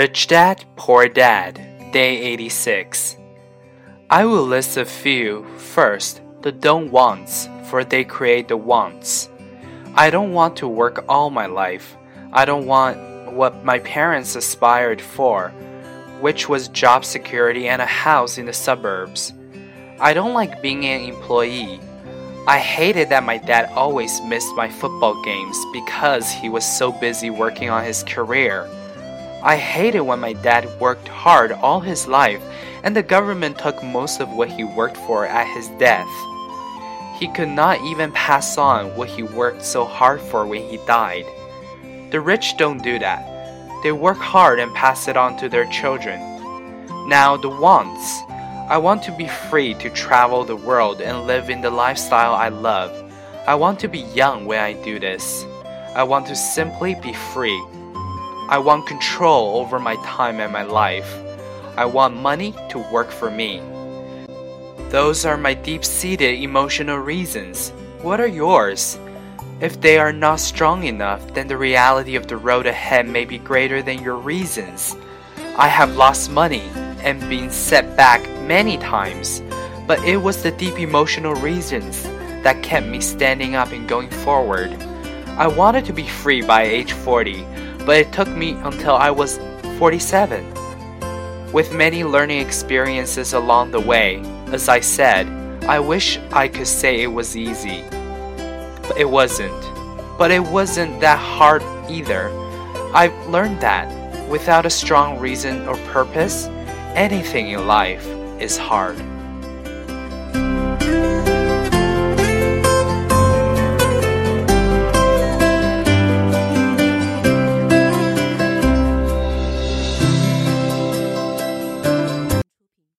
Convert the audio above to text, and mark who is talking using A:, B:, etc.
A: Rich Dad, Poor Dad, Day 86. I will list a few. First, the don't wants, for they create the wants. I don't want to work all my life. I don't want what my parents aspired for, which was job security and a house in the suburbs. I don't like being an employee. I hated that my dad always missed my football games because he was so busy working on his career. I hated when my dad worked hard all his life and the government took most of what he worked for at his death. He could not even pass on what he worked so hard for when he died. The rich don't do that. They work hard and pass it on to their children. Now, the wants. I want to be free to travel the world and live in the lifestyle I love. I want to be young when I do this. I want to simply be free. I want control over my time and my life. I want money to work for me. Those are my deep seated emotional reasons. What are yours? If they are not strong enough, then the reality of the road ahead may be greater than your reasons. I have lost money and been set back many times, but it was the deep emotional reasons that kept me standing up and going forward. I wanted to be free by age 40, but it took me until I was 47. With many learning experiences along the way, as I said, I wish I could say it was easy. But it wasn't. But it wasn't that hard either. I've learned that without a strong reason or purpose, anything in life is hard.